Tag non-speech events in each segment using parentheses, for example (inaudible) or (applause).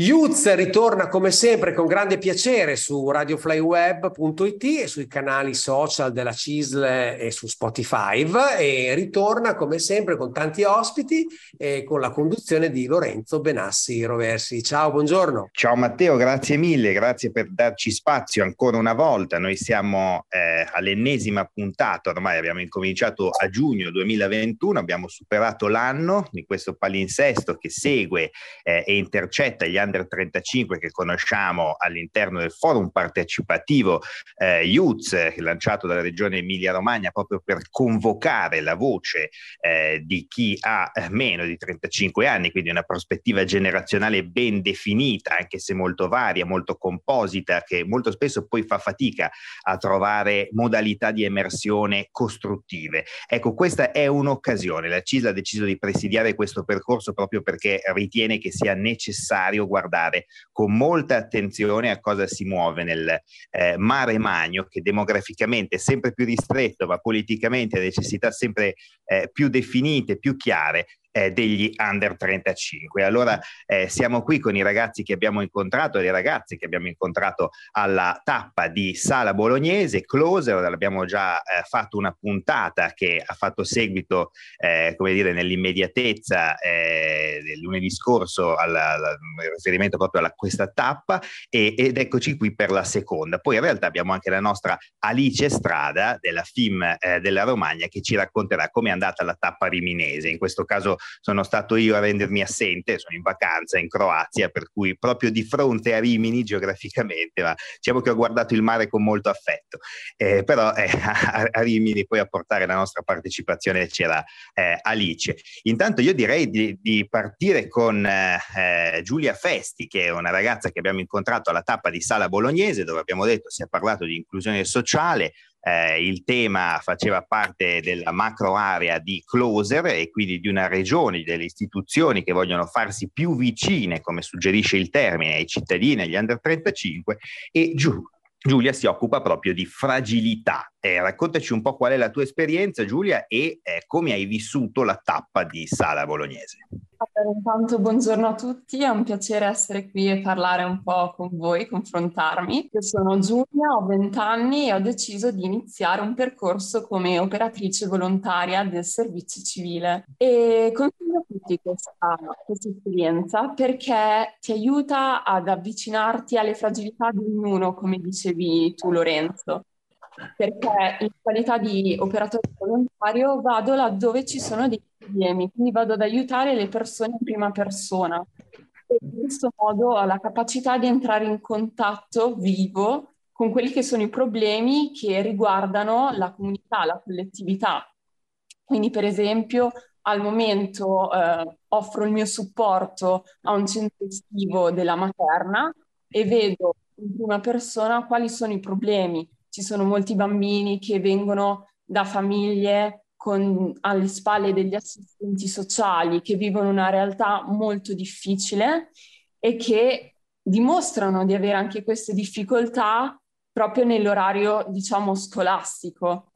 Youth ritorna come sempre con grande piacere su radioflyweb.it e sui canali social della CISL e su Spotify e ritorna come sempre con tanti ospiti e con la conduzione di Lorenzo Benassi Roversi. Ciao, buongiorno. Ciao Matteo, grazie mille, grazie per darci spazio ancora una volta. Noi siamo eh, all'ennesima puntata, ormai abbiamo incominciato a giugno 2021, abbiamo superato l'anno di questo palinsesto che segue eh, e intercetta gli Under 35 che conosciamo all'interno del forum partecipativo eh, Youth eh, lanciato dalla regione Emilia-Romagna proprio per convocare la voce eh, di chi ha eh, meno di 35 anni, quindi una prospettiva generazionale ben definita, anche se molto varia, molto composita, che molto spesso poi fa fatica a trovare modalità di emersione costruttive. Ecco, questa è un'occasione. La CISL ha deciso di presidiare questo percorso proprio perché ritiene che sia necessario guardare guardare con molta attenzione a cosa si muove nel eh, mare magno che demograficamente è sempre più ristretto ma politicamente ha necessità sempre eh, più definite, più chiare eh, degli under 35. Allora eh, siamo qui con i ragazzi che abbiamo incontrato le ragazze che abbiamo incontrato alla tappa di Sala Bolognese, Closer, abbiamo già eh, fatto una puntata che ha fatto seguito, eh, come dire, nell'immediatezza eh, del lunedì scorso alla, riferimento proprio a questa tappa e, ed eccoci qui per la seconda. Poi in realtà abbiamo anche la nostra Alice Strada della FIM eh, della Romagna che ci racconterà come è andata la tappa riminese. In questo caso sono stato io a rendermi assente, sono in vacanza in Croazia, per cui proprio di fronte a Rimini geograficamente, ma diciamo che ho guardato il mare con molto affetto. Eh, però eh, a, a, Rimini poi a portare la nostra partecipazione c'era eh, Alice. Intanto io direi di, di partire con eh, eh, Giulia Festi, che è una ragazza che abbiamo incontrato alla tappa di Sala Bolognese, dove abbiamo detto si è parlato di inclusione sociale, eh, il tema faceva parte della macro area di Closer e quindi di una regione, delle istituzioni che vogliono farsi più vicine, come suggerisce il termine, ai cittadini, agli under 35 e. Giulia si occupa proprio di fragilità. Eh, raccontaci un po' qual è la tua esperienza, Giulia, e eh, come hai vissuto la tappa di Sala Bolognese. Allora, intanto buongiorno a tutti, è un piacere essere qui e parlare un po' con voi, confrontarmi. Io sono Giulia, ho 20 anni e ho deciso di iniziare un percorso come operatrice volontaria del servizio civile e consiglio a tutti questa, questa esperienza perché ti aiuta ad avvicinarti alle fragilità di ognuno, come dicevi tu Lorenzo perché in qualità di operatore volontario vado laddove ci sono dei problemi, quindi vado ad aiutare le persone in prima persona. E in questo modo ho la capacità di entrare in contatto vivo con quelli che sono i problemi che riguardano la comunità, la collettività. Quindi, per esempio, al momento eh, offro il mio supporto a un centro estivo della materna e vedo in prima persona quali sono i problemi ci sono molti bambini che vengono da famiglie con alle spalle degli assistenti sociali che vivono una realtà molto difficile e che dimostrano di avere anche queste difficoltà proprio nell'orario, diciamo, scolastico.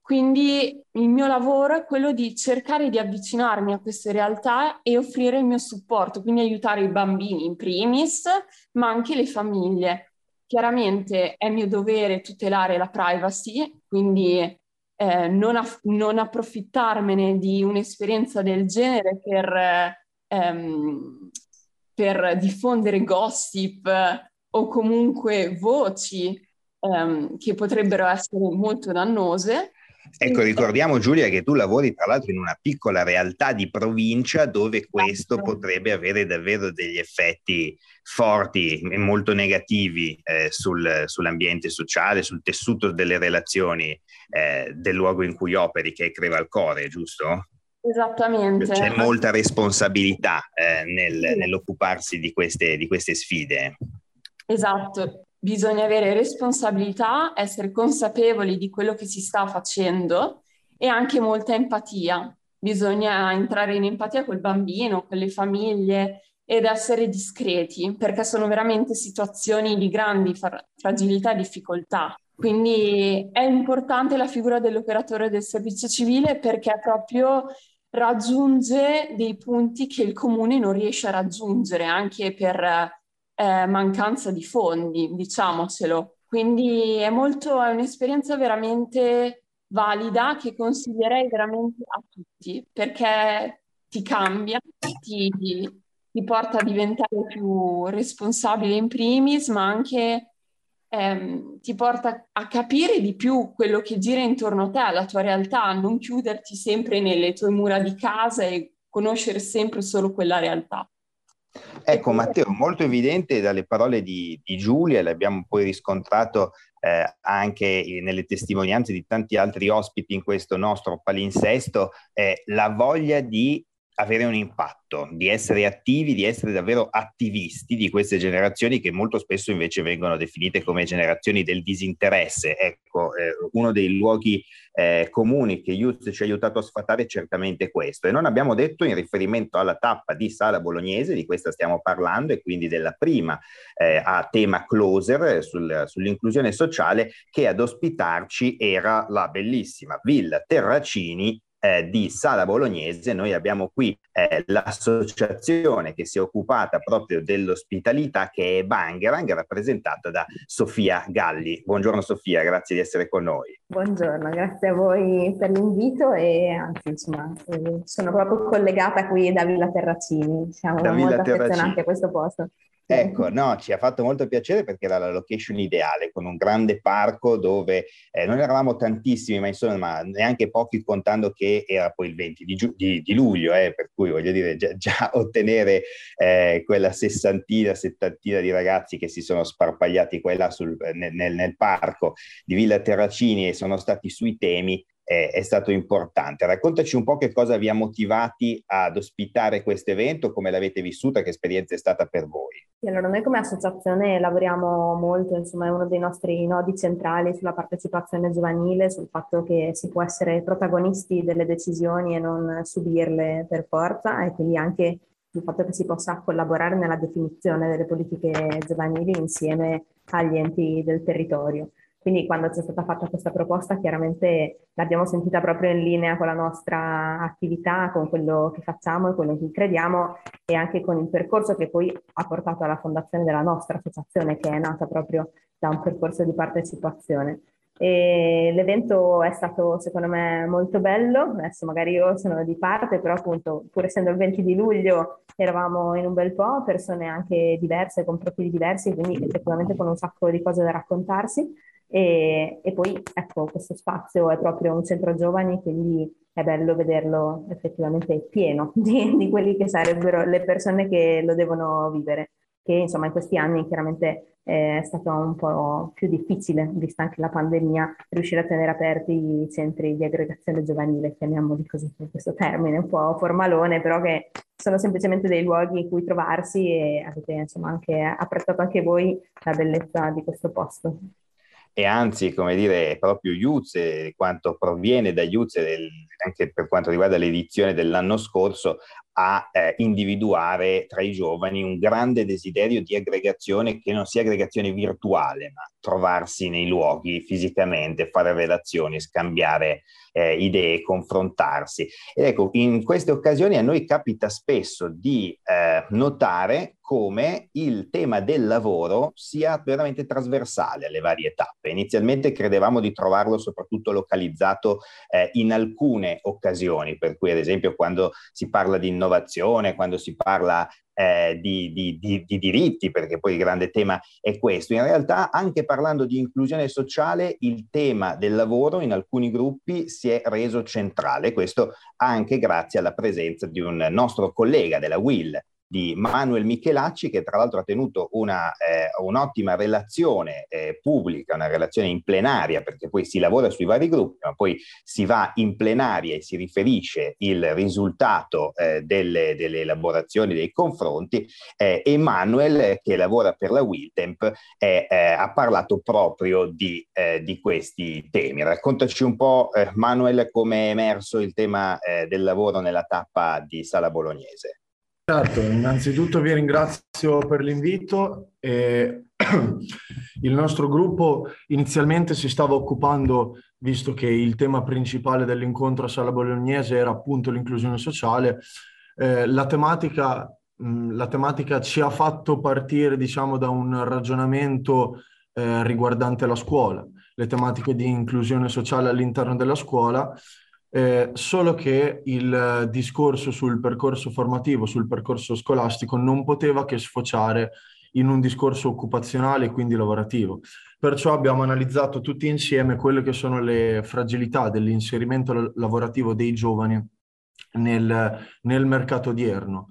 Quindi il mio lavoro è quello di cercare di avvicinarmi a queste realtà e offrire il mio supporto, quindi aiutare i bambini in primis, ma anche le famiglie Chiaramente è mio dovere tutelare la privacy, quindi eh, non, aff- non, approfittarmene di un'esperienza del genere per, ehm, per diffondere gossip o comunque voci ehm, che potrebbero essere molto dannose. Ecco, ricordiamo Giulia che tu lavori tra l'altro in una piccola realtà di provincia dove questo esatto. potrebbe avere davvero degli effetti forti e molto negativi eh, sul, sull'ambiente sociale, sul tessuto delle relazioni eh, del luogo in cui operi, che è Crevalcore, giusto? Esattamente. C'è molta responsabilità eh, nel, nell'occuparsi di queste, di queste sfide. Esatto, bisogna avere responsabilità, essere consapevoli di quello che si sta facendo e anche molta empatia. Bisogna entrare in empatia col bambino, con le famiglie ed essere discreti, perché sono veramente situazioni di grandi fra- fragilità e difficoltà. Quindi è importante la figura dell'operatore del servizio civile perché proprio raggiunge dei punti che il comune non riesce a raggiungere anche per eh, mancanza di fondi, diciamocelo. Quindi è molto, è un'esperienza veramente valida che consiglierei veramente a tutti perché ti cambia, ti, ti porta a diventare più responsabile in primis, ma anche ehm, ti porta a capire di più quello che gira intorno a te, la tua realtà, non chiuderti sempre nelle tue mura di casa e conoscere sempre solo quella realtà. Ecco Matteo, molto evidente dalle parole di, di Giulia, l'abbiamo poi riscontrato eh, anche nelle testimonianze di tanti altri ospiti in questo nostro palinsesto, eh, la voglia di avere un impatto, di essere attivi, di essere davvero attivisti di queste generazioni che molto spesso invece vengono definite come generazioni del disinteresse. Ecco, eh, uno dei luoghi eh, comuni che Youth ci ha aiutato a sfatare è certamente questo. E non abbiamo detto in riferimento alla tappa di Sala Bolognese, di questa stiamo parlando, e quindi della prima eh, a tema closer sul, sull'inclusione sociale, che ad ospitarci era la bellissima Villa Terracini eh, di Sala Bolognese. Noi abbiamo qui eh, l'associazione che si è occupata proprio dell'ospitalità che è Bangerang, rappresentata da Sofia Galli. Buongiorno Sofia, grazie di essere con noi. Buongiorno, grazie a voi per l'invito e anzi insomma eh, sono proprio collegata qui da Villa Terracini, siamo da molto Terracini. affezionati a questo posto. Ecco, no, ci ha fatto molto piacere perché era la location ideale, con un grande parco dove eh, non eravamo tantissimi, ma insomma neanche pochi contando che era poi il 20 di, giu- di, di luglio, eh, per cui voglio dire già, già (laughs) ottenere eh, quella sessantina, settantina di ragazzi che si sono sparpagliati qua e là sul, nel, nel, nel parco di Villa Terracini e sono stati sui temi, è, è, stato importante. Raccontaci un po' che cosa vi ha motivati ad ospitare questo evento, come l'avete vissuta, che esperienza è stata per voi. Allora, noi come associazione lavoriamo molto, insomma è uno dei nostri nodi centrali sulla partecipazione giovanile, sul fatto che si può essere protagonisti delle decisioni e non subirle per forza e quindi anche sul fatto che si possa collaborare nella definizione delle politiche giovanili insieme agli enti del territorio. Quindi quando c'è stata fatta questa proposta chiaramente l'abbiamo sentita proprio in linea con la nostra attività, con quello che facciamo e quello in cui crediamo e anche con il percorso che poi ha portato alla fondazione della nostra associazione che è nata proprio da un percorso di partecipazione. E l'evento è stato secondo me molto bello, adesso magari io sono di parte, però appunto pur essendo il 20 di luglio eravamo in un bel po', persone anche diverse, con profili diversi, quindi effettivamente con un sacco di cose da raccontarsi. E, e, poi ecco, questo spazio è proprio un centro giovani, quindi è bello vederlo effettivamente pieno (laughs) di, di quelli che sarebbero le persone che lo devono vivere, che insomma in questi anni chiaramente è stato un po' più difficile, vista anche la pandemia, riuscire a tenere aperti i centri di aggregazione giovanile, chiamiamoli così con questo termine un po' formalone, però che sono semplicemente dei luoghi in cui trovarsi e avete insomma anche apprezzato anche voi la bellezza di questo posto e anzi, come dire, proprio Iuzze, quanto proviene da Iuzze, anche per quanto riguarda l'edizione dell'anno scorso, a eh, individuare tra i giovani un grande desiderio di aggregazione che non sia aggregazione virtuale, ma trovarsi nei luoghi fisicamente, fare relazioni, scambiare eh, idee, confrontarsi. Ed ecco, in queste occasioni a noi capita spesso di eh, notare come il tema del lavoro sia veramente trasversale alle varie tappe. Inizialmente credevamo di trovarlo soprattutto localizzato eh, in alcune occasioni, per cui ad esempio quando si parla di innovazione, quando si parla eh, di, di, di, di, diritti, perché poi il grande tema è questo. In realtà, anche parlando di inclusione sociale, il tema del lavoro in alcuni gruppi si è reso centrale, questo anche grazie alla presenza di un nostro collega della WIL, di Manuel Michelacci, che tra l'altro ha tenuto una, eh, un'ottima relazione eh, pubblica, una relazione in plenaria, perché poi si lavora sui vari gruppi, ma poi si va in plenaria e si riferisce il risultato eh, delle, delle, elaborazioni, dei confronti. Eh, Emanuel, che lavora per la Wiltemp, eh, ha parlato proprio di, eh, di, questi temi. Raccontaci un po', Manuel, come è emerso il tema del lavoro nella tappa di Sala Bolognese. Certo, innanzitutto vi ringrazio per l'invito. (clears throat) Il nostro gruppo inizialmente si stava occupando, visto che il tema principale dell'incontro a Sala Bolognese era appunto l'inclusione sociale, eh, la tematica mh, la tematica ci ha fatto partire, diciamo, da un ragionamento eh, riguardante la scuola, le tematiche di inclusione sociale all'interno della scuola, eh, solo che il discorso sul percorso formativo, sul percorso scolastico non poteva che sfociare in un discorso occupazionale e quindi lavorativo. Perciò abbiamo analizzato tutti insieme quelle che sono le fragilità dell'inserimento lavorativo dei giovani nel, nel mercato odierno.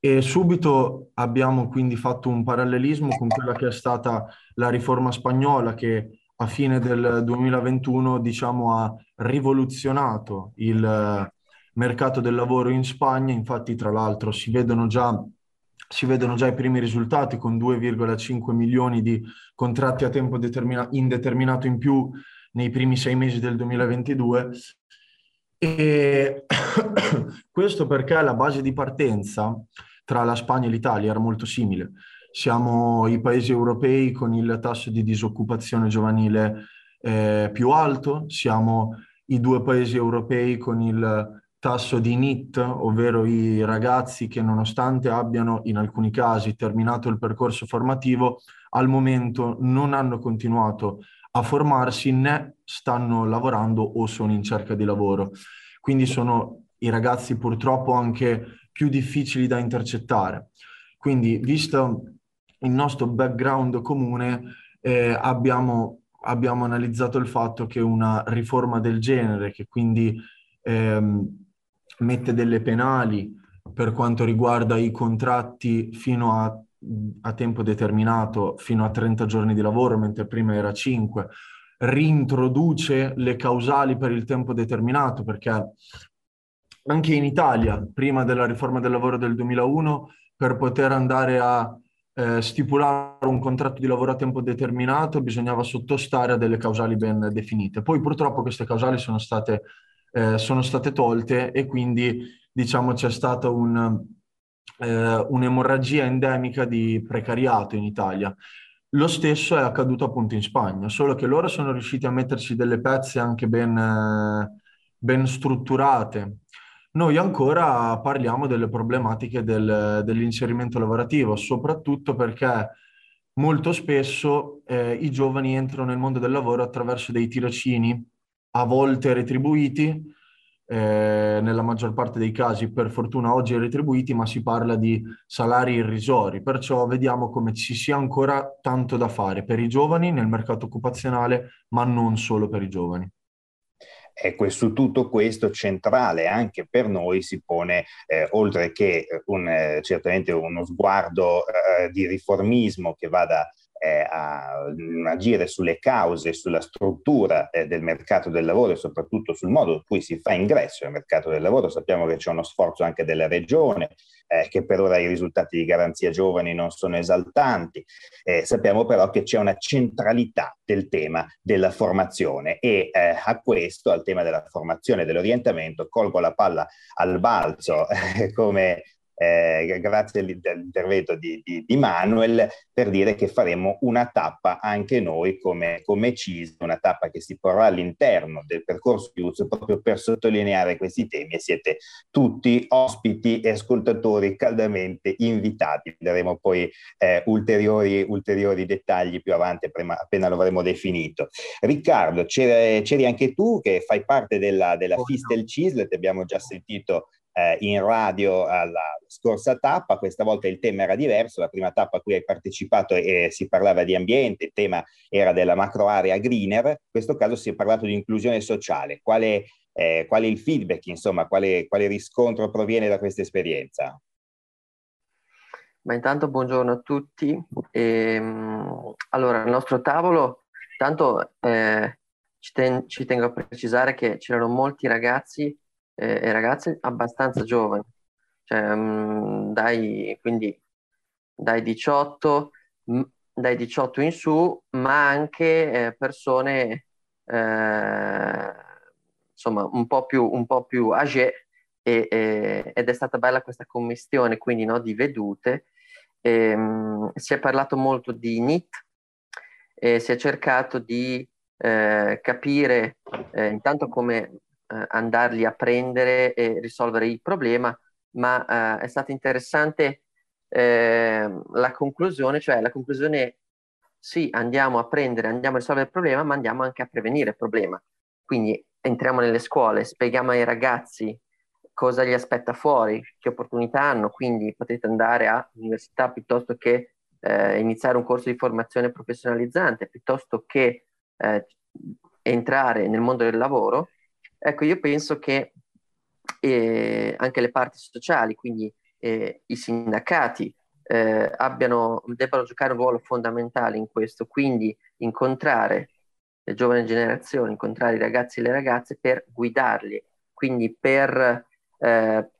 E subito abbiamo quindi fatto un parallelismo con quella che è stata la riforma spagnola che a fine del 2021 diciamo, ha rivoluzionato il mercato del lavoro in Spagna. Infatti, tra l'altro, si vedono già si vedono già i primi risultati con 2,5 milioni di contratti a tempo determina- indeterminato in più nei primi sei mesi del 2022. E (coughs) questo perché la base di partenza tra la Spagna e l'Italia era molto simile. Siamo i paesi europei con il tasso di disoccupazione giovanile eh, più alto, siamo i due paesi europei con il tasso di NIT, ovvero i ragazzi che nonostante abbiano in alcuni casi terminato il percorso formativo, al momento non hanno continuato a formarsi né stanno lavorando o sono in cerca di lavoro. Quindi sono i ragazzi purtroppo anche più difficili da intercettare. Quindi, visto il nostro background comune, eh, abbiamo, abbiamo analizzato il fatto che una riforma del genere, che quindi ehm, mette delle penali per quanto riguarda i contratti fino a, a, tempo determinato, fino a 30 giorni di lavoro, mentre prima era 5, rintroduce le causali per il tempo determinato, perché anche in Italia, prima della riforma del lavoro del 2001, per poter andare a eh, stipulare un contratto di lavoro a tempo determinato bisognava sottostare a delle causali ben definite. Poi purtroppo queste causali sono state eh, sono state tolte e quindi diciamo c'è stata un, eh, un'emorragia endemica di precariato in Italia. Lo stesso è accaduto appunto in Spagna, solo che loro sono riusciti a metterci delle pezze anche ben, eh, ben strutturate. Noi ancora parliamo delle problematiche del, dell'inserimento lavorativo, soprattutto perché molto spesso eh, i giovani entrano nel mondo del lavoro attraverso dei tirocini a volte retribuiti, eh, nella maggior parte dei casi per fortuna oggi retribuiti, ma si parla di salari irrisori, perciò vediamo come ci sia ancora tanto da fare per i giovani nel mercato occupazionale, ma non solo per i giovani. Ecco, su tutto questo centrale anche per noi si pone, eh, oltre che un, eh, certamente uno sguardo eh, di riformismo che vada eh, a agire sulle cause, sulla struttura eh, del mercato del lavoro e soprattutto sul modo in cui si fa ingresso al mercato del lavoro. Sappiamo che c'è uno sforzo anche della regione, eh, che per ora i risultati di garanzia giovani non sono esaltanti. Eh, sappiamo però che c'è una centralità del tema della formazione e eh, a questo, al tema della formazione e dell'orientamento, colgo la palla al balzo (laughs) come eh, grazie all'intervento di, di, di, Manuel, per dire che faremo una tappa anche noi come, come CIS, una tappa che si porrà all'interno del percorso di uso proprio per sottolineare questi temi e siete tutti ospiti e ascoltatori caldamente invitati. Daremo poi eh, ulteriori, ulteriori, dettagli più avanti prima, appena lo avremo definito. Riccardo, c'eri, anche tu che fai parte della, della oh, Fistel CISL, ti abbiamo già sentito eh, in radio alla scorsa tappa, questa volta il tema era diverso, la prima tappa a cui hai partecipato eh, si parlava di ambiente, il tema era della macro area greener, in questo caso si è parlato di inclusione sociale, quale, eh, qual è il feedback, insomma, quale, quale riscontro proviene da questa esperienza? Ma intanto buongiorno a tutti. E, ehm, allora, il nostro tavolo, tanto eh, ci, ten- ci, tengo a precisare che c'erano molti ragazzi eh, e ragazze abbastanza giovani, cioè, mh, mm, dai, quindi dai 18, mh, dai 18 in su, ma anche eh, persone eh, insomma un po' più, un po più âgé e, e, ed è stata bella questa commistione quindi no, di vedute. E, mh, si è parlato molto di NIT e si è cercato di eh, capire eh, intanto come eh, andarli a prendere e risolvere il problema, ma eh, è stato interessante eh, la conclusione, cioè la conclusione sì, andiamo a prendere, andiamo a risolvere il problema, ma andiamo anche a prevenire il problema. Quindi entriamo nelle scuole, spieghiamo ai ragazzi cosa gli aspetta fuori, che opportunità hanno, quindi potete andare all'università piuttosto che eh, iniziare un corso di formazione professionalizzante, piuttosto che eh, entrare nel mondo del lavoro. Ecco, io penso che eh, anche le parti sociali, quindi eh, i sindacati, eh, abbiano, debbano giocare un ruolo fondamentale in questo, quindi incontrare le giovani generazioni, incontrare i ragazzi e le ragazze per guidarli, quindi per eh,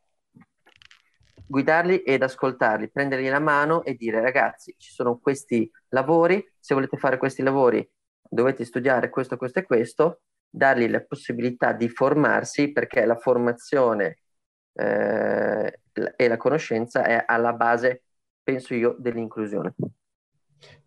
guidarli ed ascoltarli, prendergli la mano e dire ragazzi ci sono questi lavori, se volete fare questi lavori dovete studiare questo, questo e questo, dargli la possibilità di formarsi perché la formazione eh, e la conoscenza è alla base, penso io, dell'inclusione.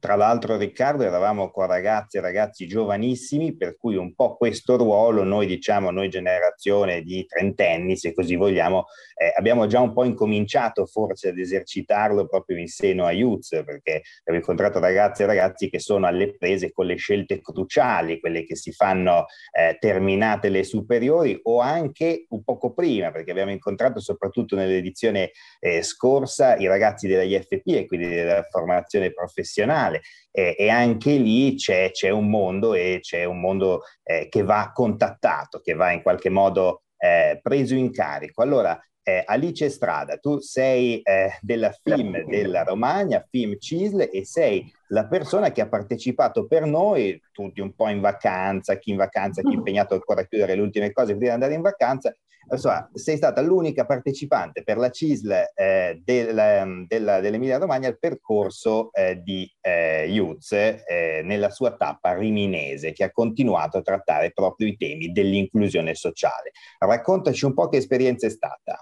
Tra l'altro, Riccardo, eravamo con ragazzi e ragazzi giovanissimi, per cui un po' questo ruolo, noi diciamo, noi generazione di trentenni, se così vogliamo, eh, abbiamo già un po' incominciato forse ad esercitarlo proprio in seno a Youth, perché abbiamo incontrato ragazzi e ragazzi che sono alle prese con le scelte cruciali, quelle che si fanno eh, terminate le superiori o anche un poco prima, perché abbiamo incontrato soprattutto nell'edizione eh, scorsa i ragazzi della IFP e quindi della formazione professionale eh, e anche lì c'è, c'è, un mondo e c'è un mondo eh, che va contattato, che va in qualche modo eh, preso in carico. Allora, eh, Alice Strada, tu sei eh, della FIM della Romagna, FIM CISL, e sei la persona che ha partecipato per noi, tutti un po' in vacanza, chi in vacanza, chi impegnato ancora a chiudere le ultime cose prima di andare in vacanza. Insomma, sei stata l'unica partecipante per la CISL eh, del, della, dell'Emilia Romagna al percorso eh, di eh, Youth eh, nella sua tappa riminese, che ha continuato a trattare proprio i temi dell'inclusione sociale. Raccontaci un po' che esperienza è stata.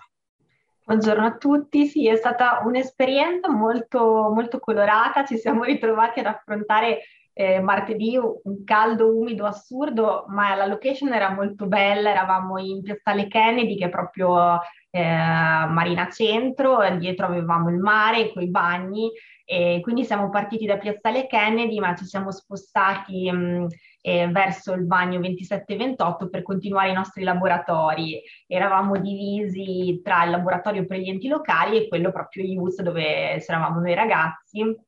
Buongiorno a tutti, sì, è stata un'esperienza molto, molto colorata, ci siamo ritrovati ad affrontare eh, martedì un caldo umido assurdo, ma la location era molto bella, eravamo in Piazzale Kennedy che è proprio eh, Marina Centro, dietro avevamo il mare con i bagni e quindi siamo partiti da Piazzale Kennedy ma ci siamo spostati mh, eh, verso il bagno 27-28 per continuare i nostri laboratori. Eravamo divisi tra il laboratorio per gli enti locali e quello proprio IUS dove c'eravamo noi ragazzi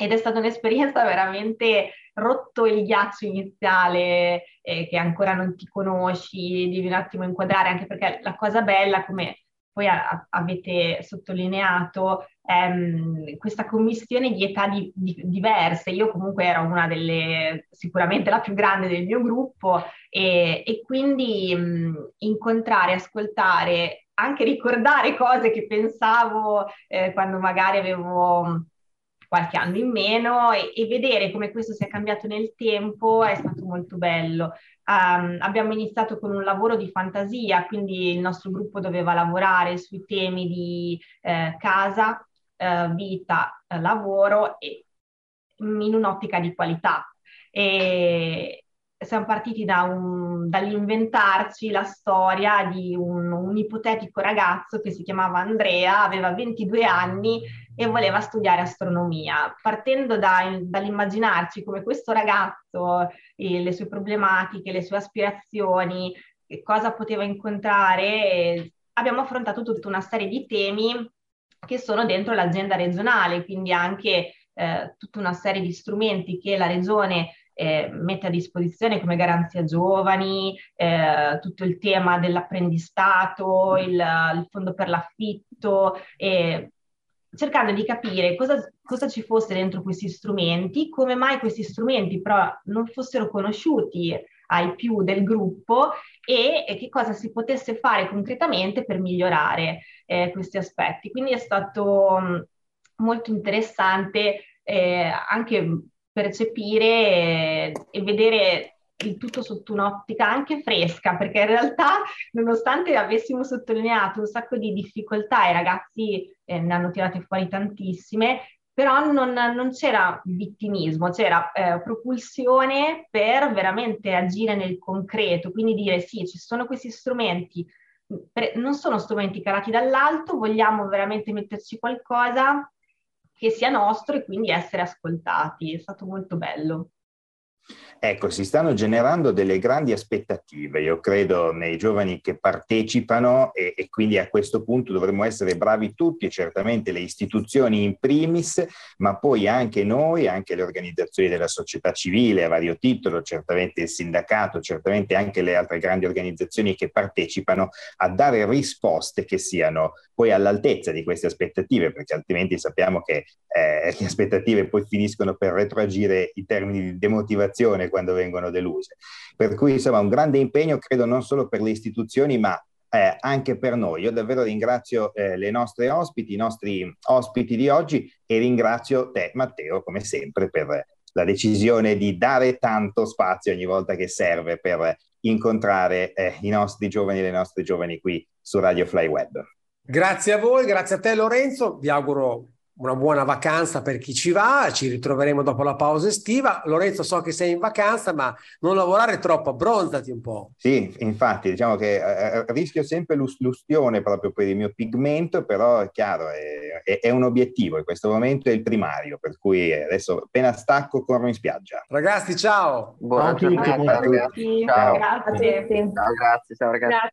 ed è stata un'esperienza veramente rotto il ghiaccio iniziale eh, che ancora non ti conosci, devi un attimo inquadrare, anche perché la cosa bella, come poi a, avete sottolineato ehm, questa commissione di età di, di, diverse. Io comunque ero una delle, sicuramente la più grande del mio gruppo e, e quindi mh, incontrare, ascoltare, anche ricordare cose che pensavo eh, quando magari avevo qualche anno in meno e, e, vedere come questo si è cambiato nel tempo è stato molto bello. Um, abbiamo iniziato con un lavoro di fantasia, quindi il nostro gruppo doveva lavorare sui temi di eh, casa, eh, vita, eh, lavoro e in un'ottica di qualità. E, siamo partiti da un, dall'inventarci la storia di un, un, ipotetico ragazzo che si chiamava Andrea, aveva 22 anni e voleva studiare astronomia, partendo da, dall'immaginarci come questo ragazzo, eh, le sue problematiche, le sue aspirazioni, cosa poteva incontrare. Abbiamo affrontato tutta una serie di temi che sono dentro l'agenda regionale, quindi anche eh, tutta una serie di strumenti che la regione eh, mette a disposizione come garanzia giovani, eh, tutto il tema dell'apprendistato, il, il fondo per l'affitto, eh, cercando di capire cosa, cosa, ci fosse dentro questi strumenti, come mai questi strumenti però non fossero conosciuti ai più del gruppo e, e che cosa si potesse fare concretamente per migliorare eh, questi aspetti. Quindi è stato mh, molto interessante eh, anche percepire e, e vedere il tutto sotto un'ottica anche fresca, perché in realtà, nonostante avessimo sottolineato un sacco di difficoltà, i ragazzi eh, ne hanno tirate fuori tantissime, però non, non c'era vittimismo, c'era eh, propulsione per veramente agire nel concreto, quindi dire sì, ci sono questi strumenti, non sono strumenti calati dall'alto, vogliamo veramente metterci qualcosa che sia nostro e quindi essere ascoltati. È stato molto bello. Ecco, si stanno generando delle grandi aspettative, io credo, nei giovani che partecipano e, e, quindi a questo punto dovremmo essere bravi tutti, certamente le istituzioni in primis, ma poi anche noi, anche le organizzazioni della società civile a vario titolo, certamente il sindacato, certamente anche le altre grandi organizzazioni che partecipano a dare risposte che siano poi all'altezza di queste aspettative, perché altrimenti sappiamo che eh, le aspettative poi finiscono per retroagire in termini di demotivazione quando vengono deluse. Per cui insomma un grande impegno credo non solo per le istituzioni ma eh, anche per noi. Io davvero ringrazio eh, le nostre ospiti, i nostri ospiti di oggi e ringrazio te Matteo come sempre per la decisione di dare tanto spazio ogni volta che serve per incontrare eh, i nostri giovani e le nostre giovani qui su Radio Fly Web. Grazie a voi, grazie a te Lorenzo, vi auguro una buona vacanza per chi ci va, ci ritroveremo dopo la pausa estiva. Lorenzo, so che sei in vacanza, ma non lavorare troppo, abbronzati un po'. Sì, infatti, diciamo che eh, eh rischio sempre l'ustione proprio per il mio pigmento, però è chiaro, è, è, è, un obiettivo, in questo momento è il primario, per cui adesso appena stacco corro in spiaggia. Ragazzi, ciao! Buona giornata, ragazzi. Ciao. Grazie. Ciao, grazie, ciao ragazzi. Grazie.